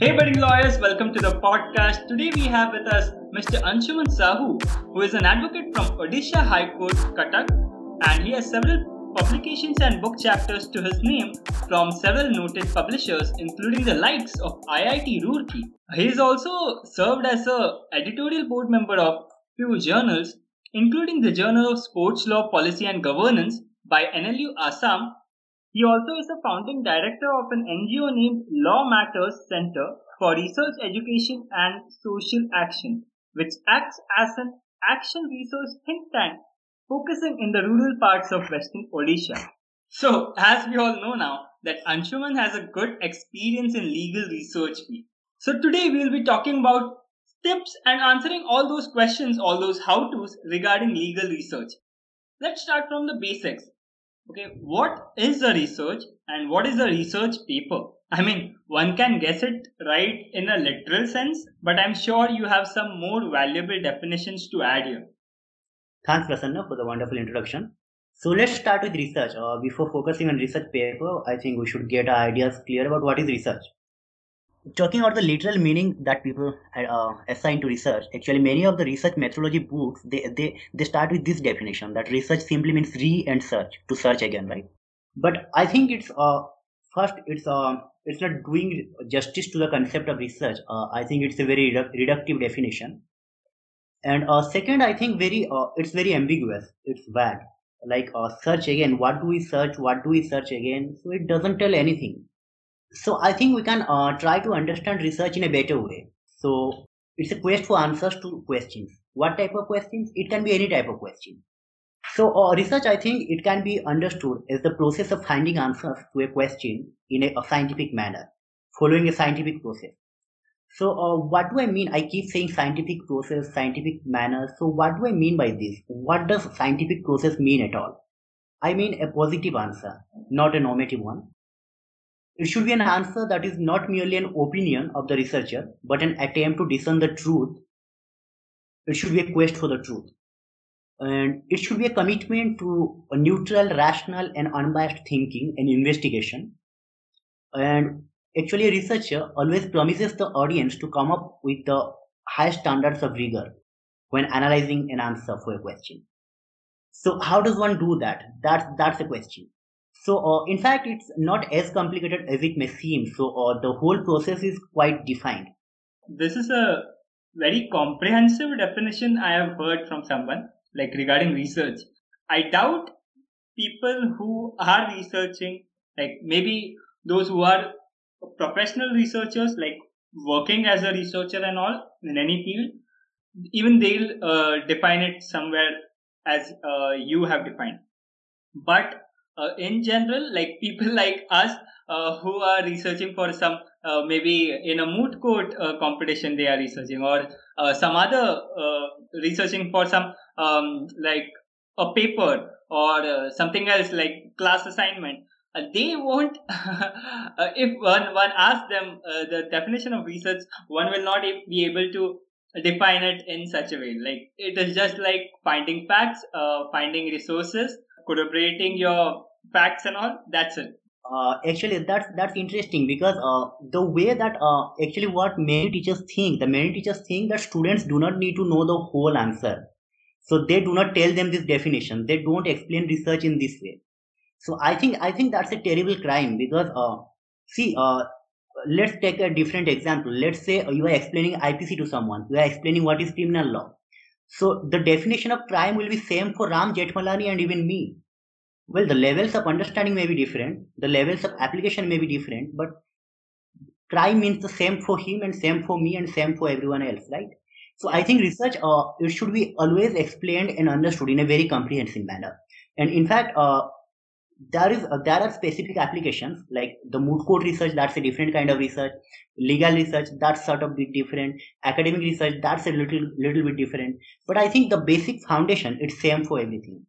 Hey, budding lawyers, welcome to the podcast. Today we have with us Mr. Anshuman Sahu, who is an advocate from Odisha High Court, Cuttack, and he has several publications and book chapters to his name from several noted publishers, including the likes of IIT Roorkee. He is also served as a editorial board member of few journals, including the Journal of Sports Law Policy and Governance by NLU Assam he also is the founding director of an NGO named Law Matters Center for Research Education and Social Action, which acts as an action resource think tank focusing in the rural parts of western Odisha. So, as we all know now, that Anshuman has a good experience in legal research field. So today we will be talking about tips and answering all those questions, all those how-tos regarding legal research. Let's start from the basics okay what is the research and what is the research paper? I mean one can guess it right in a literal sense but i'm sure you have some more valuable definitions to add here. Thanks prasanna for the wonderful introduction. So let's start with research. Uh, before focusing on research paper i think we should get our ideas clear about what is research talking about the literal meaning that people uh, assign to research actually many of the research methodology books they, they they start with this definition that research simply means re and search to search again right? But i think it's uh first it's uh it's not doing justice to the concept of research uh, i think it's a very redu- reductive definition. And uh, second i think very uh, it's very ambiguous it's vague. Like uh, search again what do we search what do we search again? So it doesn't tell anything so I think we can uh, try to understand research in a better way. So it's a quest for answers to questions. What type of questions? It can be any type of question. So uh, research, I think it can be understood as the process of finding answers to a question in a, a scientific manner, following a scientific process. So uh, what do I mean? I keep saying scientific process, scientific manner. So what do I mean by this? What does scientific process mean at all? I mean a positive answer, not a normative one. It should be an answer that is not merely an opinion of the researcher, but an attempt to discern the truth. It should be a quest for the truth. And it should be a commitment to a neutral, rational, and unbiased thinking and investigation. And actually, a researcher always promises the audience to come up with the high standards of rigor when analyzing an answer for a question. So, how does one do that? That's that's the question. So, uh, in fact, it's not as complicated as it may seem. So, uh, the whole process is quite defined. This is a very comprehensive definition I have heard from someone, like regarding research. I doubt people who are researching, like maybe those who are professional researchers, like working as a researcher and all in any field, even they'll uh, define it somewhere as uh, you have defined. But uh, in general, like people like us uh, who are researching for some uh, maybe in a moot court uh, competition they are researching or uh, some other uh, researching for some um, like a paper or something else like class assignment. They won't if one one asks them the definition of research one will not be able to define it in such a way. Like it is just like finding facts finding resources corroborating your facts and all. That's it. Uh, actually, that's that's interesting because uh, the way that uh, actually what many teachers think, the many teachers think that students do not need to know the whole answer, so they do not tell them this definition. They don't explain research in this way. So I think I think that's a terrible crime because uh, see, uh, let's take a different example. Let's say you are explaining IPC to someone. You are explaining what is criminal law. So the definition of crime will be same for Ram Jethmalani and even me well the levels of understanding may be different. The levels of application may be different but crime means the same for him and same for me and same for everyone else right? So i think research uh, it should be always explained and understood in a very comprehensive manner. And in fact uh, there is uh, there are specific applications like the moot court research that's a different kind of research. Legal research that's sort of bit different. Academic research that's a little little bit different. But i think the basic foundation it's same for everything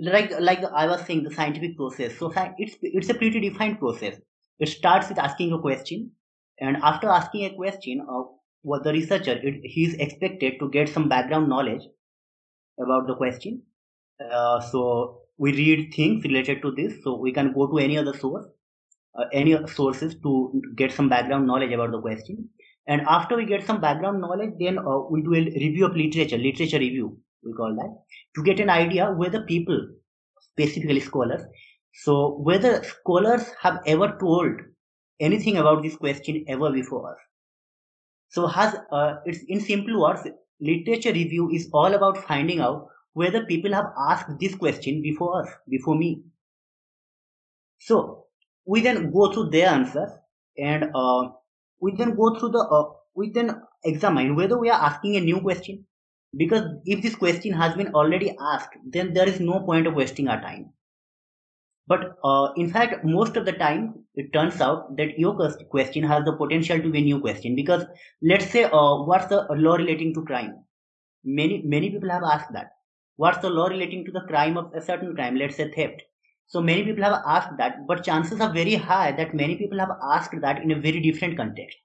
like like I was saying, the scientific process. So it's it's a pretty defined process. It starts with asking a question, and after asking a question, uh, what the researcher it, he is expected to get some background knowledge about the question. Uh, so we read things related to this. So we can go to any other source. uh, any sources to get some background knowledge about the question. And after we get some background knowledge, then uh, we do a review of literature, literature review, we call that, to get an idea whether people, specifically scholars, so whether scholars have ever told anything about this question ever before us. So has uh, it's in simple words, literature review is all about finding out whether people have asked this question before us, before me. So we then go through their answers and uh, we then go through the uh, we then examine whether we are asking a new question because if this question has been already asked then there is no point of wasting our time. But uh, in fact most of the time it turns out that your question has the potential to be a new question. Because let's say uh, what's the law relating to crime? Many many people have asked that. What's the law relating to the crime of a certain crime? Let's say theft. So many people have asked that, but chances are very high that many people have asked that in a very different context.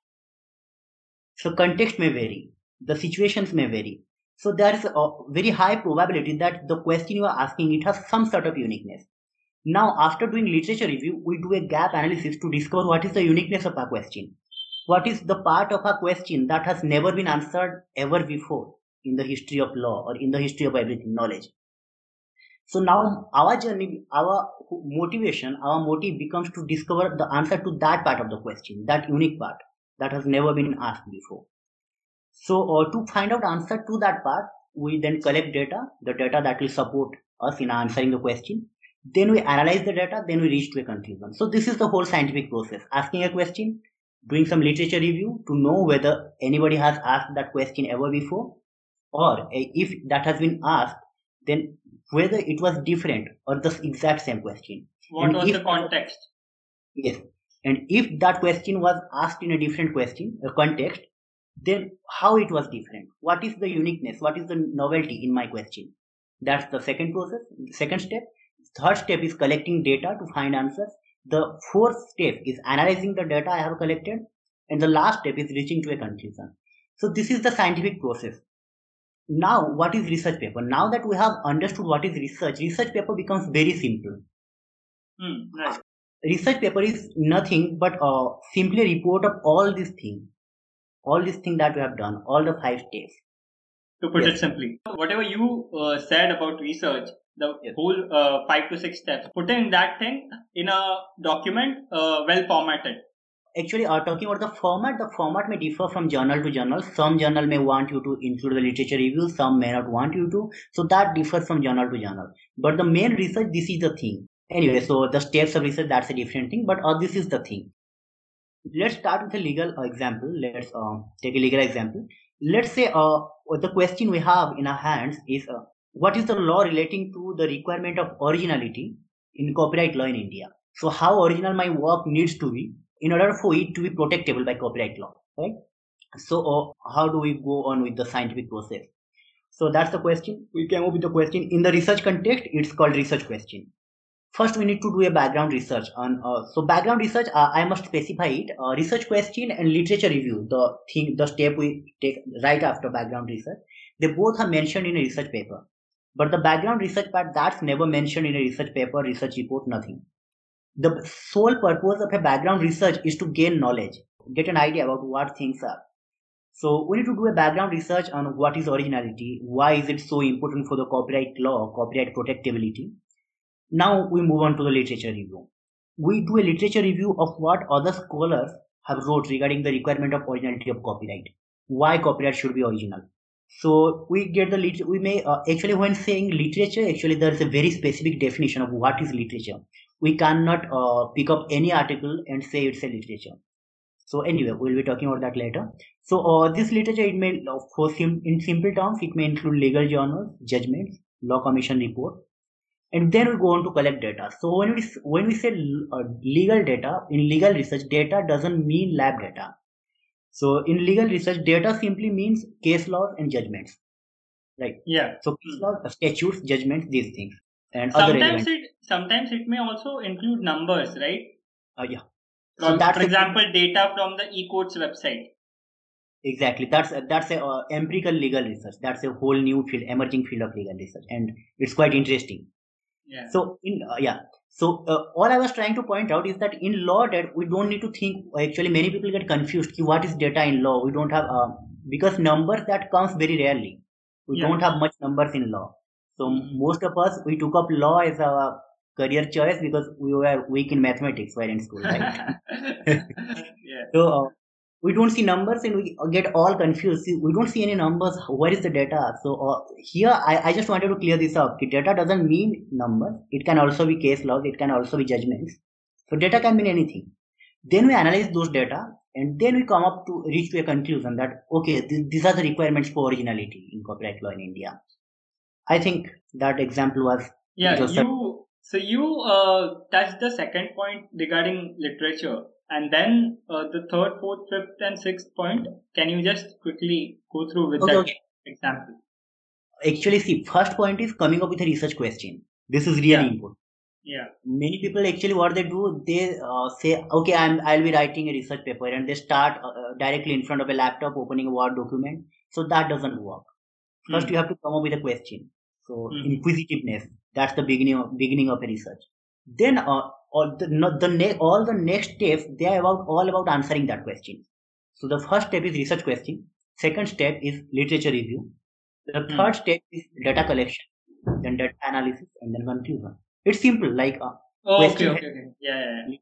So context may vary, the situations may vary. So there is a very high probability that the question you are asking it has some sort of uniqueness. Now, after doing literature review, we do a gap analysis to discover what is the uniqueness of our question. What is the part of our question that has never been answered ever before in the history of law or in the history of everything knowledge. So now our journey, our motivation, our motive becomes to discover the answer to that part of the question, that unique part that has never been asked before. So uh, to find out answer to that part, we then collect data, the data that will support us in answering the question. Then we analyze the data, then we reach to a conclusion. So this is the whole scientific process. Asking a question, doing some literature review to know whether anybody has asked that question ever before, or if that has been asked, then whether it was different or the exact same question. What and was the context? Yes. And if that question was asked in a different question, a context, then how it was different? What is the uniqueness? What is the novelty in my question? That's the second process, second step. Third step is collecting data to find answers. The fourth step is analyzing the data I have collected. And the last step is reaching to a conclusion. So this is the scientific process now what is research paper now that we have understood what is research research paper becomes very simple mm, right. research paper is nothing but uh, simply a report of all these things all these things that we have done all the five steps to put yes. it simply. Whatever you uh, said about research the yes. whole uh, five to six steps putting that thing in a document uh, well formatted. Actually uh, talking about the format? The format may differ from journal to journal. Some journal may want you to include the literature review some may not want you to. So that differs from journal to journal. But the main research this is the thing. Anyway so the steps of research that's a different thing but uh, this is the thing let's start with a legal example. Let's uh, take a legal example. Let's say uh, the question we have in our hands is uh, what is the law relating to the requirement of originality in copyright law in india? So how original my work needs to be in order for it to be protectable by copyright law right? So uh, how do we go on with the scientific process? So that's the question. We came up with the question. In the research context it's called research question first we need to do a background research on uh, so background research uh, i must specify it uh, research question and literature review the thing the step we take right after background research they both are mentioned in a research paper but the background research part that's never mentioned in a research paper research report nothing the sole purpose of a background research is to gain knowledge, get an idea about what things are. So we need to do a background research on what is originality, why is it so important for the copyright law, copyright protectability. Now we move on to the literature review. We do a literature review of what other scholars have wrote regarding the requirement of originality of copyright. Why copyright should be original. So we get the lit- we may uh, actually when saying literature, actually there is a very specific definition of what is literature we cannot uh, pick up any article and say it's a literature so anyway we'll be talking about that later so uh, this literature it may for sim- in simple terms it may include legal journals judgments law commission report and then we go on to collect data. So when we when we say uh, legal data in legal research data doesn't mean lab data. So in legal research data simply means case laws and judgments. Right? Yeah. So case laws statutes judgments these things and sometimes it sometimes it may also include numbers right? Uh, yeah. From, so for example data from the ecourts website. Exactly. That's a, that's a uh, empirical legal research. That's a whole new field emerging field of legal research. And it's quite interesting yeah so in uh, yeah So uh, all I was trying to point out is that in law that we don't need to think. Actually, many people get confused. ki What is data in law? We don't have uh, because numbers that comes very rarely. We Yeah. don't have much numbers in law. So most of us we took up law as a career choice because we were weak in mathematics while in school, right? yeah. So uh, we don't see numbers and we get all confused. See, we don't see any numbers. Where is the data? So uh, here I, I just wanted to clear this up. The data doesn't mean numbers. It can also be case laws. It can also be judgments. So data can mean anything. Then we analyze those data and then we come up to reach to a conclusion that okay, th- these are the requirements for originality in copyright law in India. I think that example was Yeah, you so you uh, touched the second point regarding literature, and then uh, the third, fourth, fifth, and sixth point. Can you just quickly go through with Okay, that okay. example? actually see first point is coming up with a research question. This is really Yeah. important. Yeah. many people actually what they do they uh, say okay i'm i'll be writing a research paper and they start uh, uh, directly in front of a laptop opening a word document so that doesn't work first Hmm. you have to come up with a question so Hmm. inquisitiveness that's the beginning of beginning of a research then uh, all the no, the ne- all the next steps they are about all about answering that question so the first step is research question second step is literature review the Hmm. third step is data collection then data analysis and then conclusion it's simple like uh, Oh, okay, Question- okay, okay. Yeah, yeah, yeah.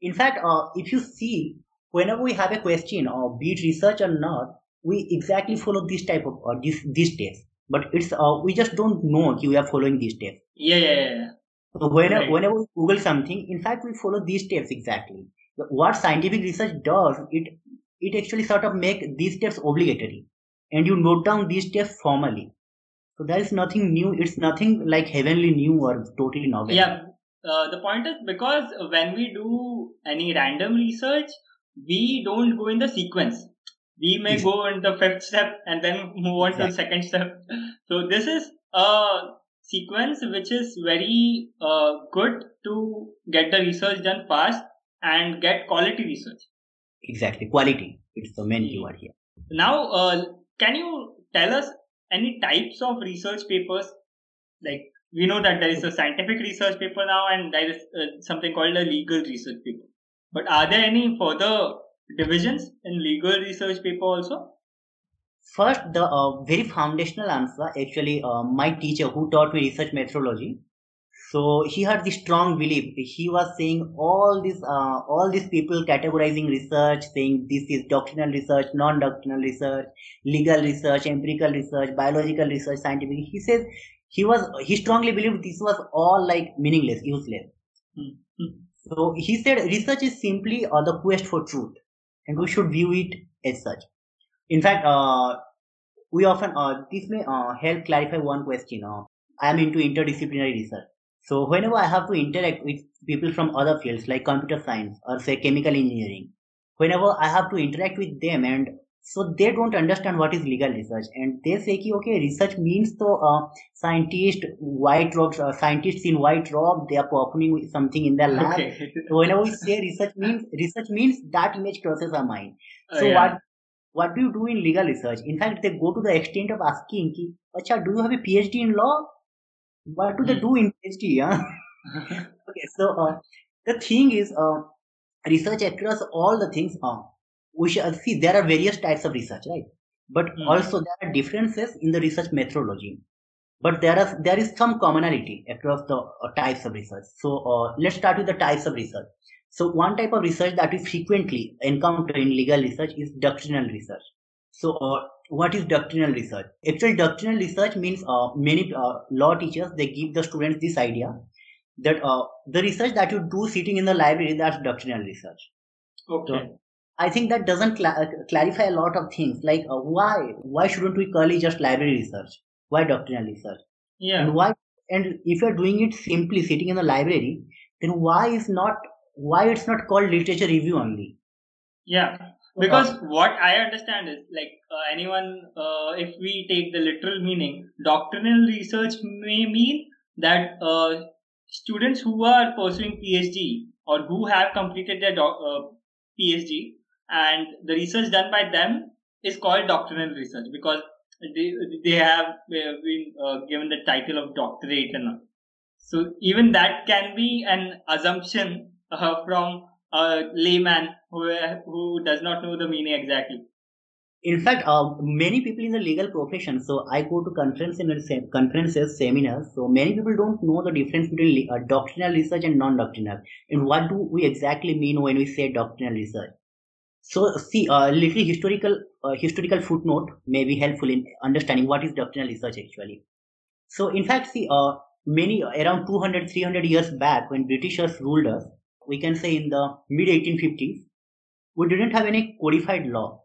in fact, uh, if you see, whenever we have a question or be it research or not, we exactly follow this type of or this these steps. But it's uh, we just don't know we are following these steps. Yeah, yeah, yeah, whenever Right. whenever we Google something, in fact, we follow these steps exactly. The- What scientific research does, it it actually sort of make these steps obligatory, and you note down these steps formally. So there is nothing new. It's nothing like heavenly new or totally novel. Yeah. Uh, the point is because when we do any random research, we don't go in the sequence. We may Yes. go in the fifth step and then move on to the second step. So this is a sequence which is very uh, good to get the research done fast and get quality research. Exactly. Quality. It's the main keyword here. Now, uh, can you tell us any types of research papers? Like we know that there is a scientific research paper now, and there is uh, something called a legal research paper. But are there any further divisions in legal research paper also? First, the uh, very foundational answer actually, uh, my teacher who taught me research methodology. So he had this strong belief. He was saying all these, uh, all these people categorizing research, saying this is doctrinal research, non-doctrinal research, legal research, empirical research, biological research, scientific. He says he was, he strongly believed this was all like meaningless, useless. Hmm. Hmm. So he said research is simply uh, the quest for truth, and we should view it as such. In fact, uh, we often uh, this may uh, help clarify one question. Uh, I am into interdisciplinary research, so whenever I have to interact with people from other fields like computer science or say chemical engineering, whenever I have to interact with them, and so they don't understand what is legal research, and they say, ki, okay, research means to uh, scientist white robes, uh, scientists in white robe, they are performing something in their lab. Okay. So whenever we say research means research means that image crosses our mind. Uh, So yeah. what what do you do in legal research? In fact, they go to the extent of asking, ki, Acha, do you have a PhD in law? What do they Hmm. do in PhD? Huh? okay, so uh, the thing is, uh, research across all the things. Uh, we shall see there are various types of research, right? But Hmm. also there are differences in the research methodology. But there are there is some commonality across the uh, types of research. So uh, let's start with the types of research. So one type of research that we frequently encounter in legal research is doctrinal research. So uh, what is doctrinal research? Actually, doctrinal research means uh, many uh, law teachers they give the students this idea that uh, the research that you do sitting in the library that's doctrinal research. okay. I think that doesn't cla- uh, clarify a lot of things like uh, why why shouldn't we call it just library research? Why doctrinal research? Yeah. And why and if you're doing it simply sitting in the library, then why is not why it's not called literature review only? Yeah. Because what I understand is like uh, anyone, uh, if we take the literal meaning, doctrinal research may mean that uh, students who are pursuing PhD or who have completed their doc- uh, PhD and the research done by them is called doctrinal research because they, they have been uh, given the title of doctorate and all. So even that can be an assumption uh, from a layman who who does not know the meaning exactly. In fact, uh, many people in the legal profession. So I go to conferences conferences, seminars. So many people don't know the difference between uh, doctrinal research and non-doctrinal. And what do we exactly mean when we say doctrinal research? So see, a uh, little historical historical footnote may be helpful in understanding what is doctrinal research actually. So in fact, see, uh, many around 200 300 years back when Britishers ruled us, we can say in the mid 1850s, we didn't have any codified law,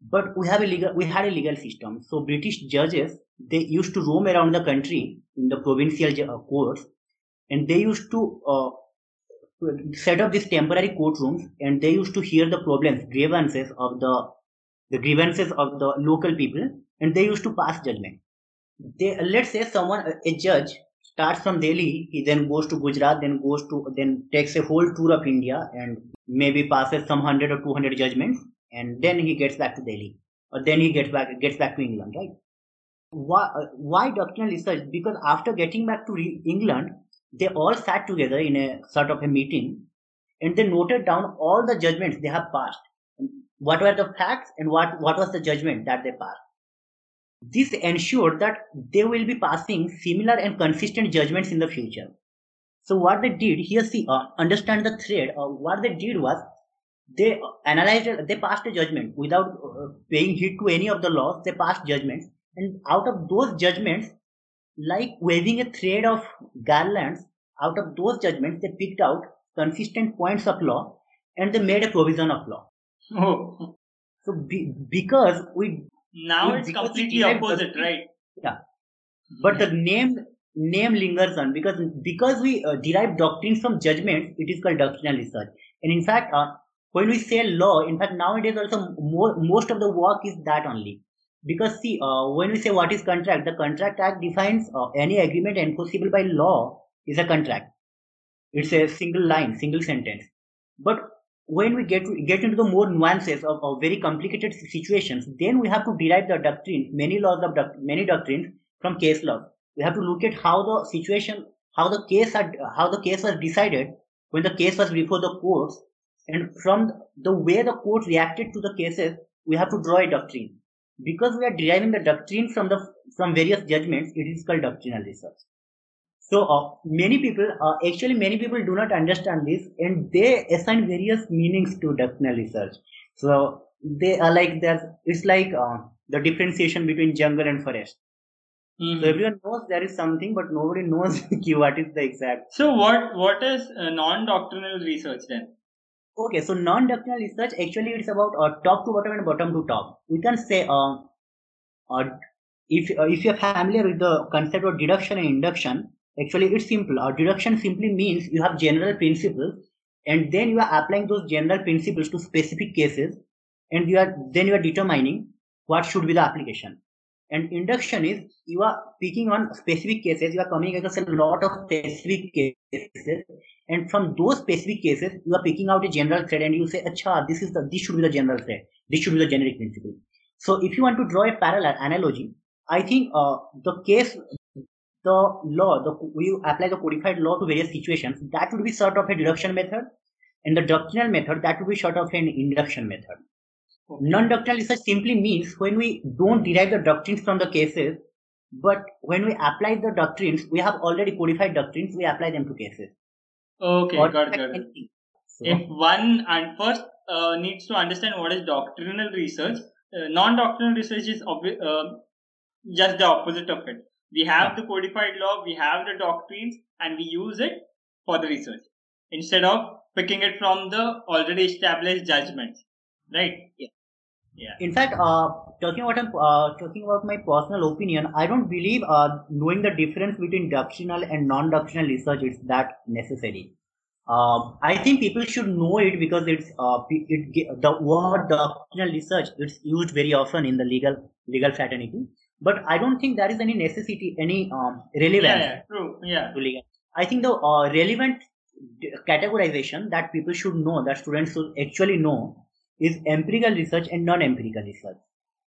but we have a legal we had a legal system. So British judges they used to roam around the country in the provincial uh, courts, and they used to uh, set up these temporary courtrooms and they used to hear the problems grievances of the the grievances of the local people and they used to pass judgment they let's say someone a judge starts from delhi he then goes to gujarat then goes to then takes a whole tour of india and maybe passes some 100 or 200 judgments and then he gets back to delhi or then he gets back gets back to england right why, why doctrinal research because after getting back to england they all sat together in a sort of a meeting and they noted down all the judgments they have passed. What were the facts and what, what was the judgment that they passed. This ensured that they will be passing similar and consistent judgments in the future. So what they did here, see, uh, understand the thread. Uh, what they did was they analyzed, they passed a judgment without uh, paying heed to any of the laws. They passed judgments, and out of those judgments, like waving a thread of garlands, out of those judgments, they picked out consistent points of law and they made a provision of law. Oh. So be, because we now it's completely opposite, right? Yeah. But the name name lingers on because because we uh, derive doctrines from judgments, it is called doctrinal research. And in fact, uh, when we say law, in fact nowadays also more, most of the work is that only because see uh, when we say what is contract the contract act defines uh, any agreement enforceable by law is a contract it's a single line single sentence but when we get get into the more nuances of, of very complicated situations then we have to derive the doctrine, many laws of doc- many doctrines from case law. We have to look at how the situation how the case had how the case was decided when the case was before the courts and from the way the court reacted to the cases we have to draw a doctrine. Because we are deriving the doctrine from the from various judgments it is called doctrinal research so uh, many people uh, actually many people do not understand this and they assign various meanings to doctrinal research so they are like there's it's like uh, the differentiation between jungle and forest mm-hmm. so everyone knows there is something but nobody knows what is the exact so what what is uh, non-doctrinal research then Okay, so non-doctrinal research actually it's about uh, top to bottom and bottom to top. We can say uh, uh, if uh, if you're familiar with the concept of deduction and induction, actually it's simple. Uh, deduction simply means you have general principles and then you are applying those general principles to specific cases and you are then you are determining what should be the application. And induction is you are picking on specific cases, you are coming across a lot of specific cases, and from those specific cases, you are picking out a general thread and you say, Acha, this is the this should be the general thread, this should be the generic principle. So if you want to draw a parallel analogy, I think uh, the case the law, the we apply the codified law to various situations, that would be sort of a deduction method, and the doctrinal method that would be sort of an induction method. Non-doctrinal research simply means when we don't derive the doctrines from the cases, but when we apply the doctrines, we have already codified doctrines, we apply them to cases. Okay, got it, got it. So, if one and first uh, needs to understand what is doctrinal research, uh, non-doctrinal research is obvi- uh, just the opposite of it. We have yeah. the codified law, we have the doctrines, and we use it for the research instead of picking it from the already established judgments, right? Yeah. Yeah. In fact, uh, talking about uh, talking about my personal opinion, I don't believe uh, knowing the difference between doctrinal and non-doctrinal research is that necessary. Um, I think people should know it because it's uh, it, the word doctrinal research it's used very often in the legal legal fraternity. But I don't think there is any necessity, any um, relevance. Yeah, yeah, true. Yeah. To legal. I think the uh, relevant categorization that people should know, that students should actually know, is empirical research and non-empirical research.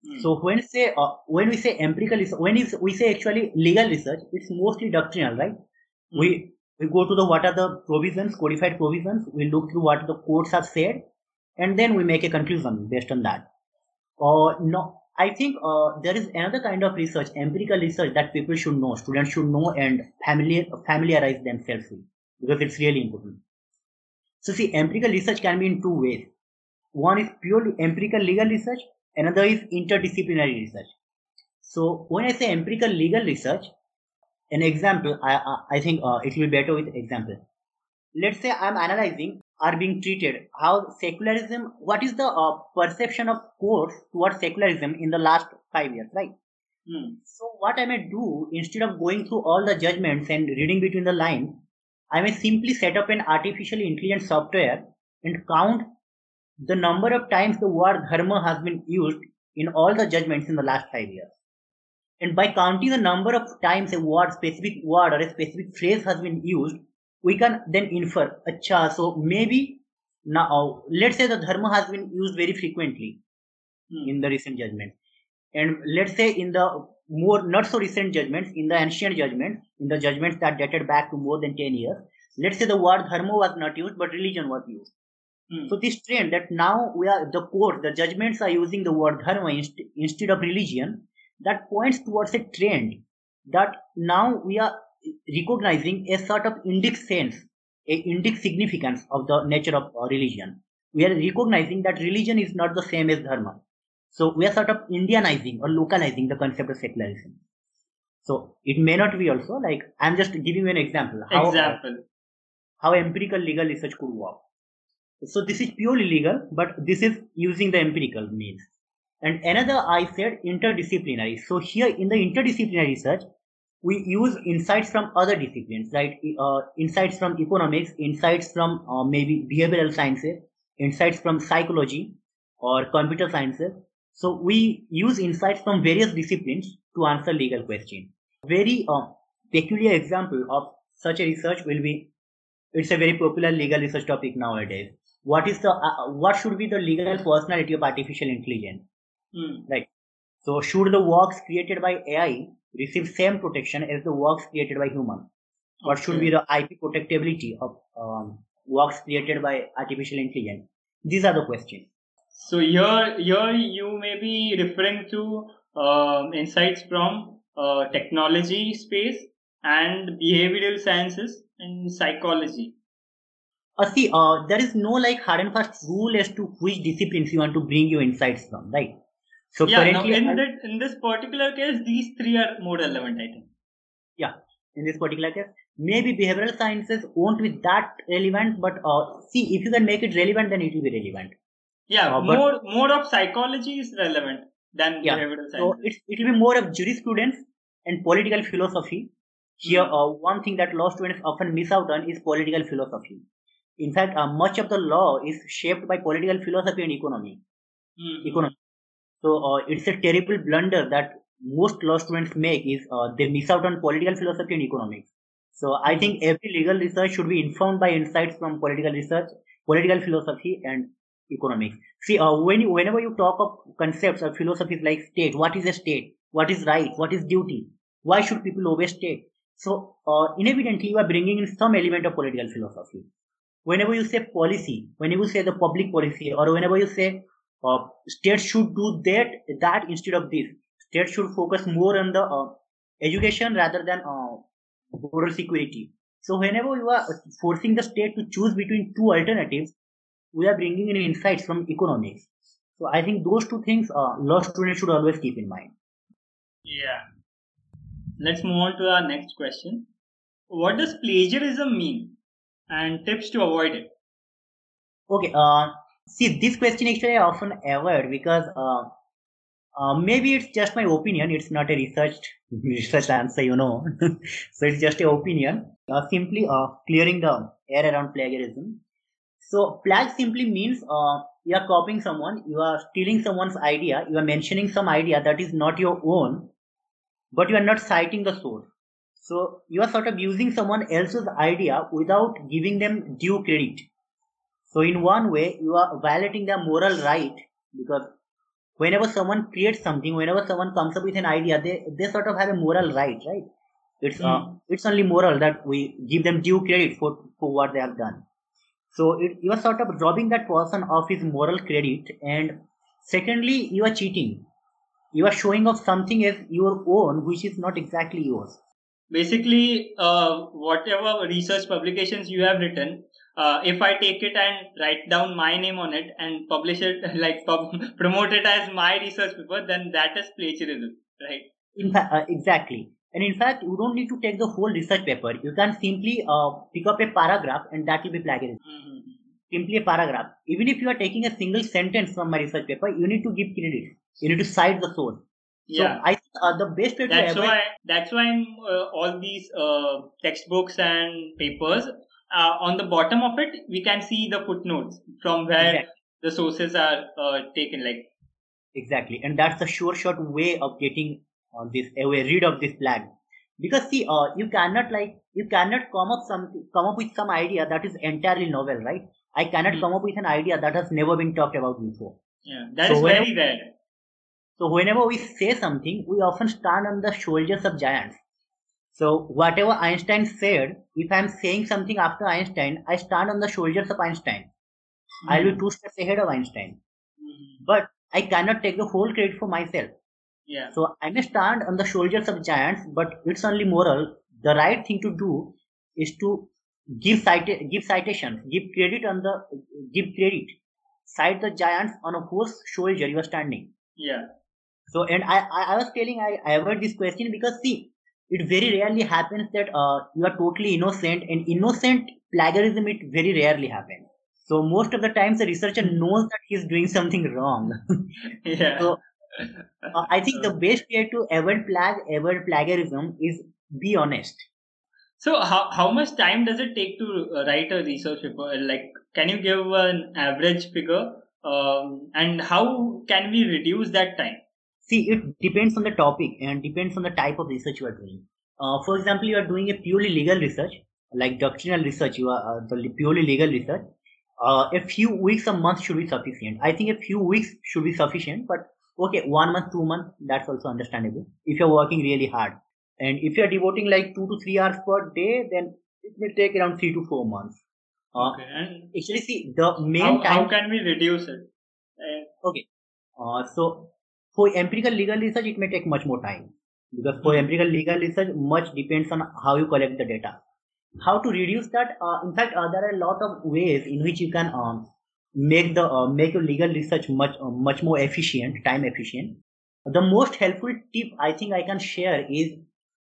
Mm. So when say uh, when we say empirical research, when we say actually legal research, it's mostly doctrinal, right? Mm. We we go to the what are the provisions, codified provisions. We look through what the courts have said, and then we make a conclusion based on that. Or uh, no, I think uh, there is another kind of research, empirical research that people should know, students should know and familiar, familiarize themselves with because it's really important. So see, empirical research can be in two ways. One is purely empirical legal research, another is interdisciplinary research. So when I say empirical legal research, an example, I, I, I think uh, it will be better with example. Let's say I'm analyzing are being treated, how secularism, what is the uh, perception of courts towards secularism in the last five years, right? Hmm. So what I may do, instead of going through all the judgments and reading between the lines, I may simply set up an artificially intelligent software and count the number of times the word dharma has been used in all the judgments in the last five years. And by counting the number of times a word, specific word or a specific phrase has been used, we can then infer acha so maybe now let's say the dharma has been used very frequently hmm. in the recent judgment and let's say in the more not so recent judgments in the ancient judgments in the judgments that dated back to more than 10 years let's say the word dharma was not used but religion was used hmm. so this trend that now we are the court the judgments are using the word dharma inst- instead of religion that points towards a trend that now we are recognizing a sort of index sense, a index significance of the nature of uh, religion. We are recognizing that religion is not the same as dharma. So we are sort of Indianizing or localizing the concept of secularism. So it may not be also like I'm just giving you an example. How, uh, example. How empirical legal research could work. So this is purely legal, but this is using the empirical means. And another I said interdisciplinary. So here in the interdisciplinary research, we use insights from other disciplines, right? Uh, insights from economics, insights from uh, maybe behavioral sciences, insights from psychology or computer sciences. So we use insights from various disciplines to answer legal questions. Very uh, peculiar example of such a research will be, it's a very popular legal research topic nowadays. What is the, uh, what should be the legal personality of artificial intelligence? Mm. Right. So should the works created by AI receive same protection as the works created by human? What should be the IP protectability of um, works created by artificial intelligence? These are the questions. So here, here you may be referring to uh, insights from uh, technology space and behavioral sciences and psychology. Uh, see, uh, there is no like hard and fast rule as to which disciplines you want to bring your insights from, right? So yeah, currently, now in, that, in this particular case, these three are more relevant, I think. Yeah, in this particular case, maybe behavioral sciences won't be that relevant, but uh, see, if you can make it relevant, then it will be relevant. Yeah, uh, more more of psychology is relevant than yeah, behavioral science. So it it will be more of jurisprudence and political philosophy. Here, mm-hmm. uh, one thing that law students often miss out on is political philosophy. In fact, uh, much of the law is shaped by political philosophy and economy. Mm-hmm. Economy. So uh, it's a terrible blunder that most law students make is uh, they miss out on political philosophy and economics. So I think every legal research should be informed by insights from political research, political philosophy, and economics. See, uh, when you, whenever you talk of concepts or philosophies like state, what is a state? What is right? What is duty? Why should people obey state? So uh, inevitably you are bringing in some element of political philosophy. Whenever you say policy, whenever you say the public policy, or whenever you say uh, states should do that that instead of this. States should focus more on the uh, education rather than uh, border security. So whenever you are forcing the state to choose between two alternatives we are bringing in insights from economics. So i think those two things uh, law students should always keep in mind. Yeah. Let's move on to our next question. What does plagiarism mean? And tips to avoid it. Okay uh, See, this question actually often avoid because uh, uh, maybe it's just my opinion. It's not a researched research answer, you know. so it's just a opinion. Uh, simply uh, clearing the air around plagiarism. So plag simply means uh, you are copying someone, you are stealing someone's idea, you are mentioning some idea that is not your own, but you are not citing the source. So you are sort of using someone else's idea without giving them due credit. So in one way, you are violating the moral right because whenever someone creates something, whenever someone comes up with an idea, they, they sort of have a moral right, right? It's uh, Mm. it's only moral that we give them due credit for for what they have done. So it, you are sort of robbing that person of his moral credit, and secondly, you are cheating. You are showing off something as your own, which is not exactly yours. Basically, uh, whatever research publications you have written, uh, if I take it and write down my name on it and publish it, like pub- promote it as my research paper, then that is plagiarism, right? In fact, uh, exactly. And in fact, you don't need to take the whole research paper. You can simply uh, pick up a paragraph, and that will be plagiarism. Mhm. Simply a paragraph. Even if you are taking a single sentence from my research paper, you need to give credit. You need to cite the source. Yeah. So I uh, the best way to That's avoid why. That's why in, uh, all these uh, textbooks and papers, uh, on the bottom of it, we can see the footnotes from where Exactly. the sources are uh, taken. Like, Exactly, and that's the sure shot way of getting uh, this away rid of this flag. Because see, uh, you cannot like you cannot come up some come up with some idea that is entirely novel, right? I cannot Hmm. come up with an idea that has never been talked about before. yeah, that is So when- very rare. So whenever we say something, we often stand on the shoulders of giants. So whatever Einstein said, if I'm saying something after Einstein, I stand on the shoulders of Einstein. I'll be two steps ahead of Einstein. Mhm. But I cannot take the whole credit for myself. Yeah. So I may stand on the shoulders of giants, but it's only moral. The right thing to do is to give cita- give citations, give credit on the give credit. Cite the giants on a whose shoulder you are standing. Yeah. So and I I, I was telling I, I avoid this question because see it very rarely happens that uh, you are totally innocent and innocent plagiarism it very rarely happens. So most of the times the researcher knows that he is doing something wrong. Yeah. So, Uh, I think the best way to avoid plag avoid plagiarism is be honest. So how how much time does it take to uh, write a research paper? Like, can you give an average figure? Um, and how can we reduce that time? See, it depends on the topic and depends on the type of research you are doing. Uh, for example, you are doing a purely legal research, like doctrinal research. You are uh, the purely legal research. Uh, a few weeks, a month should be sufficient. I think a few weeks should be sufficient, but okay, one month, two months, that's also understandable if you're working really hard. And if you're devoting like two to three hours per day, then it may take around three to four months. Uh, Okay. And Actually, see, the main how, time. how can we reduce it? Uh, Uh, so for empirical legal research, it may take much more time because for Mhm. empirical legal research, much depends on how you collect the data. How to reduce that? Uh, in fact, uh, there are a lot of ways in which you can um, make the uh, make your legal research much uh, much more efficient, time efficient. The most helpful tip I think I can share is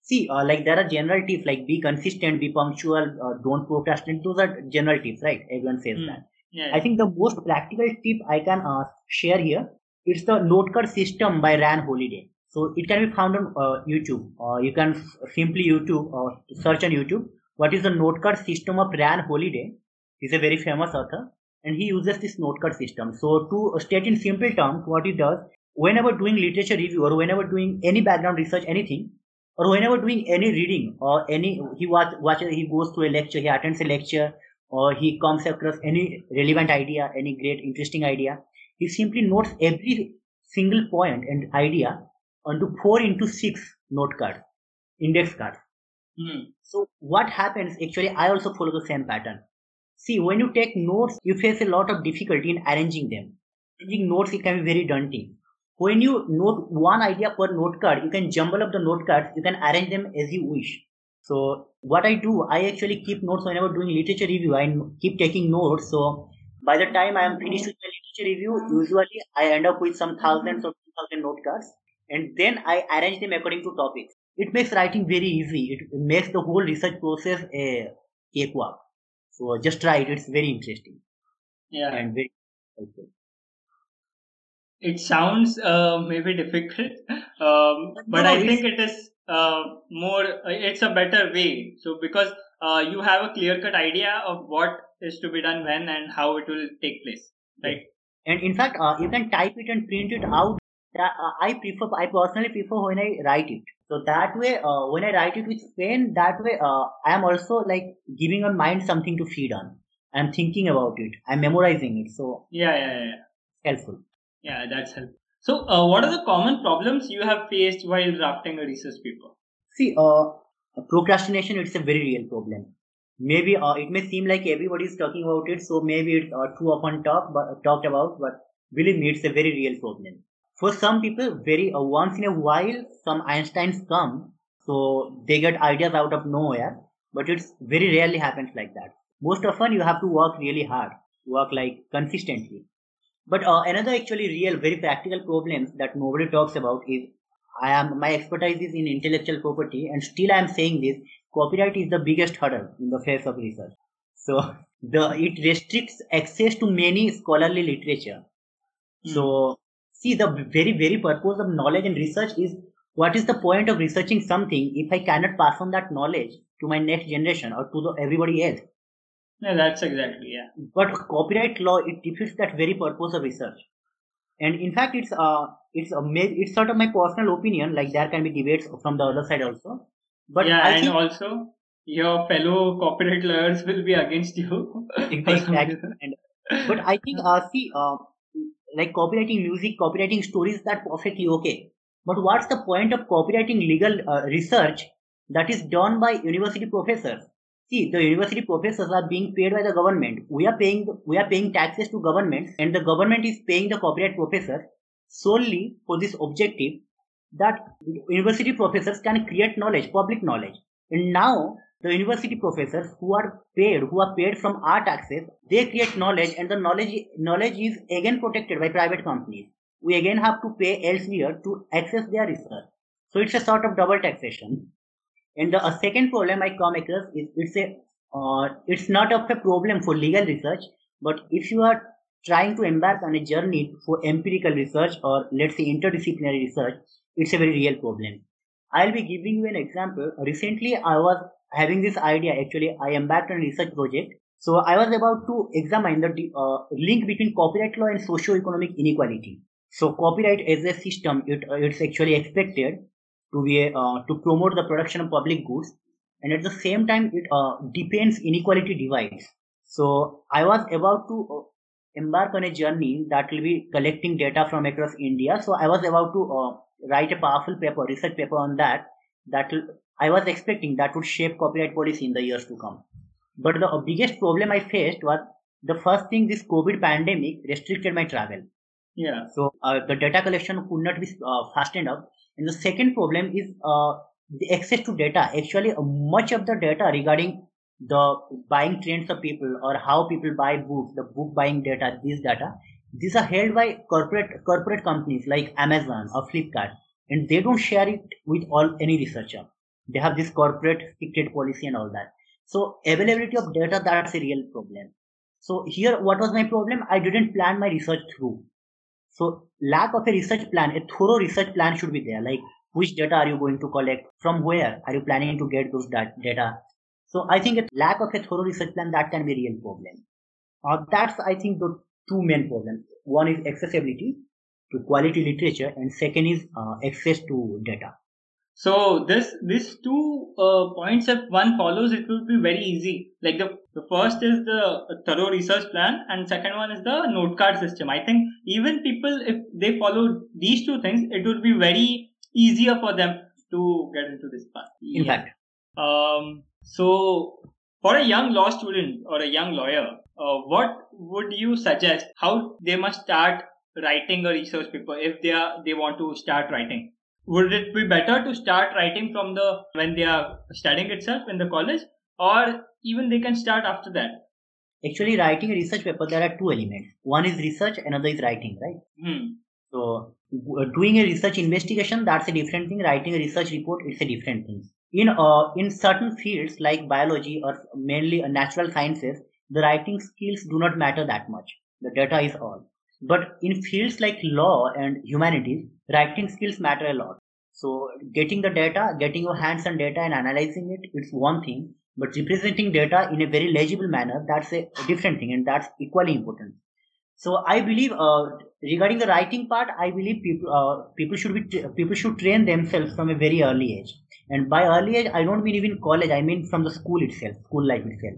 see, uh, like there are general tips like be consistent, be punctual, uh, don't procrastinate. Those are general tips, right? Everyone says Hmm. that. yeah. I think the most practical tip I can uh, share here it's the note card system by Ryan Holiday. So it can be found on uh, YouTube. Uh, you can simply YouTube or search on YouTube. What is the note card system of Ryan Holiday? He's a very famous author, and he uses this note card system. So to state in simple terms, what he does whenever doing literature review or whenever doing any background research, anything, or whenever doing any reading or any he watch, watches he goes to a lecture, he attends a lecture, or he comes across any relevant idea, any great interesting idea, he simply notes every single point and idea onto four into six note cards, index cards. Hmm. So what happens actually, I also follow the same pattern. See, when you take notes, you face a lot of difficulty in arranging them. Arranging notes, it can be very daunting. When you note one idea per note card, you can jumble up the note cards, you can arrange them as you wish. So what I do, I actually keep notes whenever doing literature review. I keep taking notes. So by the time I am finished with my literature review, usually I end up with some thousands or two thousand note cards, and then I arrange them according to topics. It makes writing very easy. It makes the whole research process a cakewalk. So just try it. It's very interesting Yeah. and very helpful. It sounds uh, maybe difficult, um, but No, I think it is uh, more. It's a better way. So because uh, you have a clear cut idea of what is to be done when and how it will take place, right? And in fact, uh, you can type it and print it out. That, uh, I prefer, I personally prefer when I write it. So that way, uh, when I write it with pen, that way, uh, I am also like giving my mind something to feed on. I'm thinking about it. I'm memorizing it. So Yeah, yeah, yeah. helpful. Yeah, that's helpful. So, uh, what are the common problems you have faced while drafting a research paper? See, uh, procrastination it's a very real problem maybe uh, it may seem like everybody is talking about it so maybe it's uh, too often talk, but, talked about but believe me it's a very real problem for some people very uh, once in a while some einsteins come so they get ideas out of nowhere but it's very rarely happens like that most often you have to work really hard work like consistently but uh, another actually real very practical problem that nobody talks about is I am my expertise is in intellectual property, and still I am saying this. Copyright is the biggest hurdle in the face of research. So the it restricts access to many scholarly literature. Mm. So see the very very purpose of knowledge and research is what is the point of researching something if I cannot pass on that knowledge to my next generation or to the everybody else. Yeah, that's exactly yeah. But copyright law it defeats that very purpose of research and in fact it's uh it's a it's sort of my personal opinion like there can be debates from the other side also but yeah I and also your fellow copyright lawyers will be against you. Exactly. But i think uh see uh like copywriting music copywriting stories that perfectly okay. But what's the point of copywriting legal uh, research that is done by university professors? See, the university professors are being paid by the government. We are paying we are paying taxes to government, and the government is paying the copyright professor solely for this objective that university professors can create knowledge, public knowledge. And now the university professors who are paid, who are paid from our taxes, they create knowledge, and the knowledge knowledge is again protected by private companies. We again have to pay elsewhere to access their research. So it's a sort of double taxation. And the second problem I come across is it's a uh, it's not a problem for legal research, but if you are trying to embark on a journey for empirical research or let's say interdisciplinary research, it's a very real problem. I'll be giving you an example. Recently, I was having this idea. Actually, I embarked on a research project. So I was about to examine the uh, link between copyright law and socio-economic inequality. So copyright as a system, it, uh, it's actually expected to be uh, to promote the production of public goods and at the same time it uh, depends inequality divides so i was about to uh, embark on a journey that will be collecting data from across india. So i was about to uh, write a powerful paper research paper on that that i was expecting that would shape copyright policy in the years to come. But the biggest problem i faced was the first thing this covid pandemic restricted my travel. Yeah. So uh, the data collection could not be uh, fastened up. And the second problem is uh, the access to data. Actually, uh, much of the data regarding the buying trends of people or how people buy books, the book buying data, these data, these are held by corporate corporate companies like Amazon or Flipkart, and they don't share it with all any researcher. They have this corporate secret policy and all that. So availability of data that's a real problem. So here, what was my problem? I didn't plan my research through. So lack of a research plan, a thorough research plan should be there. Like which data are you going to collect? From where are you planning to get those data? So I think a lack of a thorough research plan that can be a real problem. Uh, that's I think the two main problems. One is accessibility to quality literature, and second is uh, access to data. So this these two uh, points, if one follows, it will be very easy. Like the the first is the thorough research plan, and second one is the note card system. I think even people, if they follow these two things, it would be very easier for them to get into this path. In yeah. fact, um, so for a young law student or a young lawyer, uh, what would you suggest? How they must start writing a research paper if they are they want to start writing? would it be better to start writing from the when they are studying itself in the college or even they can start after that actually writing a research paper there are two elements one is research another is writing right hmm. so uh, doing a research investigation that's a different thing writing a research report it's a different thing in uh, in certain fields like biology or mainly natural sciences the writing skills do not matter that much the data is all but in fields like law and humanities, writing skills matter a lot. So getting the data, getting your hands on data and analyzing it, it's one thing. But representing data in a very legible manner, that's a different thing and that's equally important. So I believe uh, regarding the writing part, I believe people uh, people should be people should train themselves from a very early age. And by early age, I don't mean even college. I mean from the school itself, school life itself.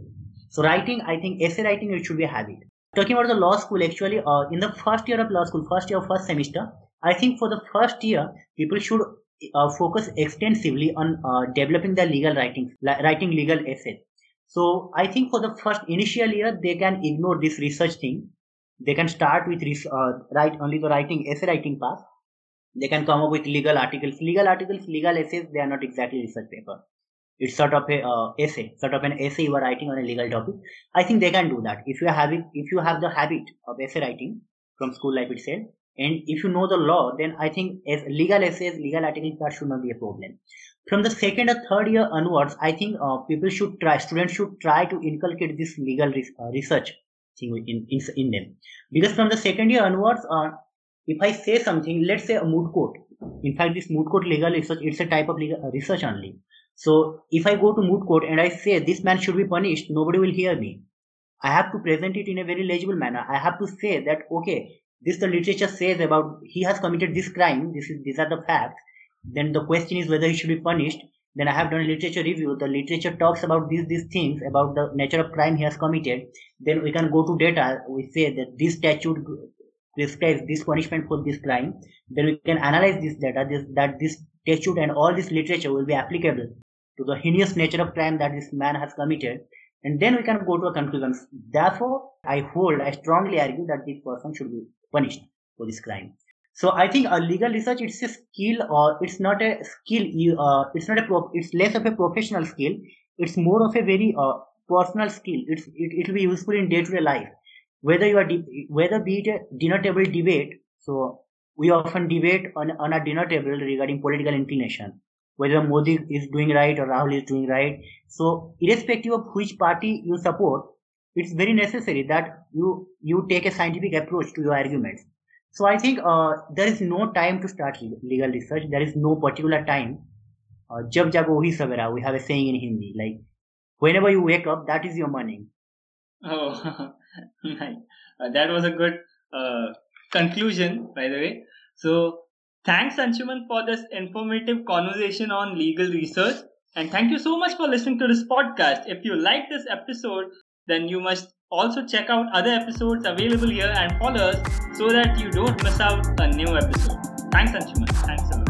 So writing, I think essay writing it should be a habit talking about the law school actually uh, in the first year of law school first year first semester i think for the first year people should uh, focus extensively on uh, developing their legal writing, writing legal essays. So I think for the first initial year, they can ignore this research thing. They can start with uh, write only the writing essay writing part. They can come up with legal articles. Legal articles, legal essays, they are not exactly research paper. It's sort of a uh, essay, sort of an essay you are writing on a legal topic. I think they can do that if you are having, if you have the habit of essay writing from school life itself and if you know the law, then I think as legal essays, legal articles, that should not be a problem. From the second or third year onwards, I think uh, people should try, students should try to inculcate this legal re- uh, research thing in, in, in them. Because from the second year onwards, uh, if I say something, let's say a moot court. In fact, this moot court legal research, it's a type of legal uh, research only. So if I go to moot court and I say this man should be punished, nobody will hear me. I have to present it in a very legible manner. I have to say that okay, this the literature says about he has committed this crime this is these are the facts then the question is whether he should be punished then i have done a literature review the literature talks about these these things about the nature of crime he has committed then we can go to data we say that this statute prescribes this punishment for this crime then we can analyze this data this, that this statute and all this literature will be applicable to the heinous nature of crime that this man has committed and then we can go to a conclusion therefore i hold i strongly argue that this person should be punished for this crime. So I think a legal research it's a skill or it's not a skill. Uh, it's not a it's less of a professional skill. It's more of a very uh, personal skill. It's it it will be useful in day to day life. Whether you are de- whether be it a dinner table debate. So we often debate on on a dinner table regarding political inclination whether Modi is doing right or Rahul is doing right. So irrespective of which party you support, it's very necessary that you you take a scientific approach to your arguments so i think uh, there is no time to start legal research there is no particular time uh, jab jago hi we have a saying in hindi like whenever you wake up that is your morning oh nice. uh, that was a good uh, conclusion by the way so thanks anshuman for this informative conversation on legal research and thank you so much for listening to this podcast if you like this episode then you must also check out other episodes available here and follow us so that you don't miss out a new episode. Thanks, Anshuman. Thanks a lot.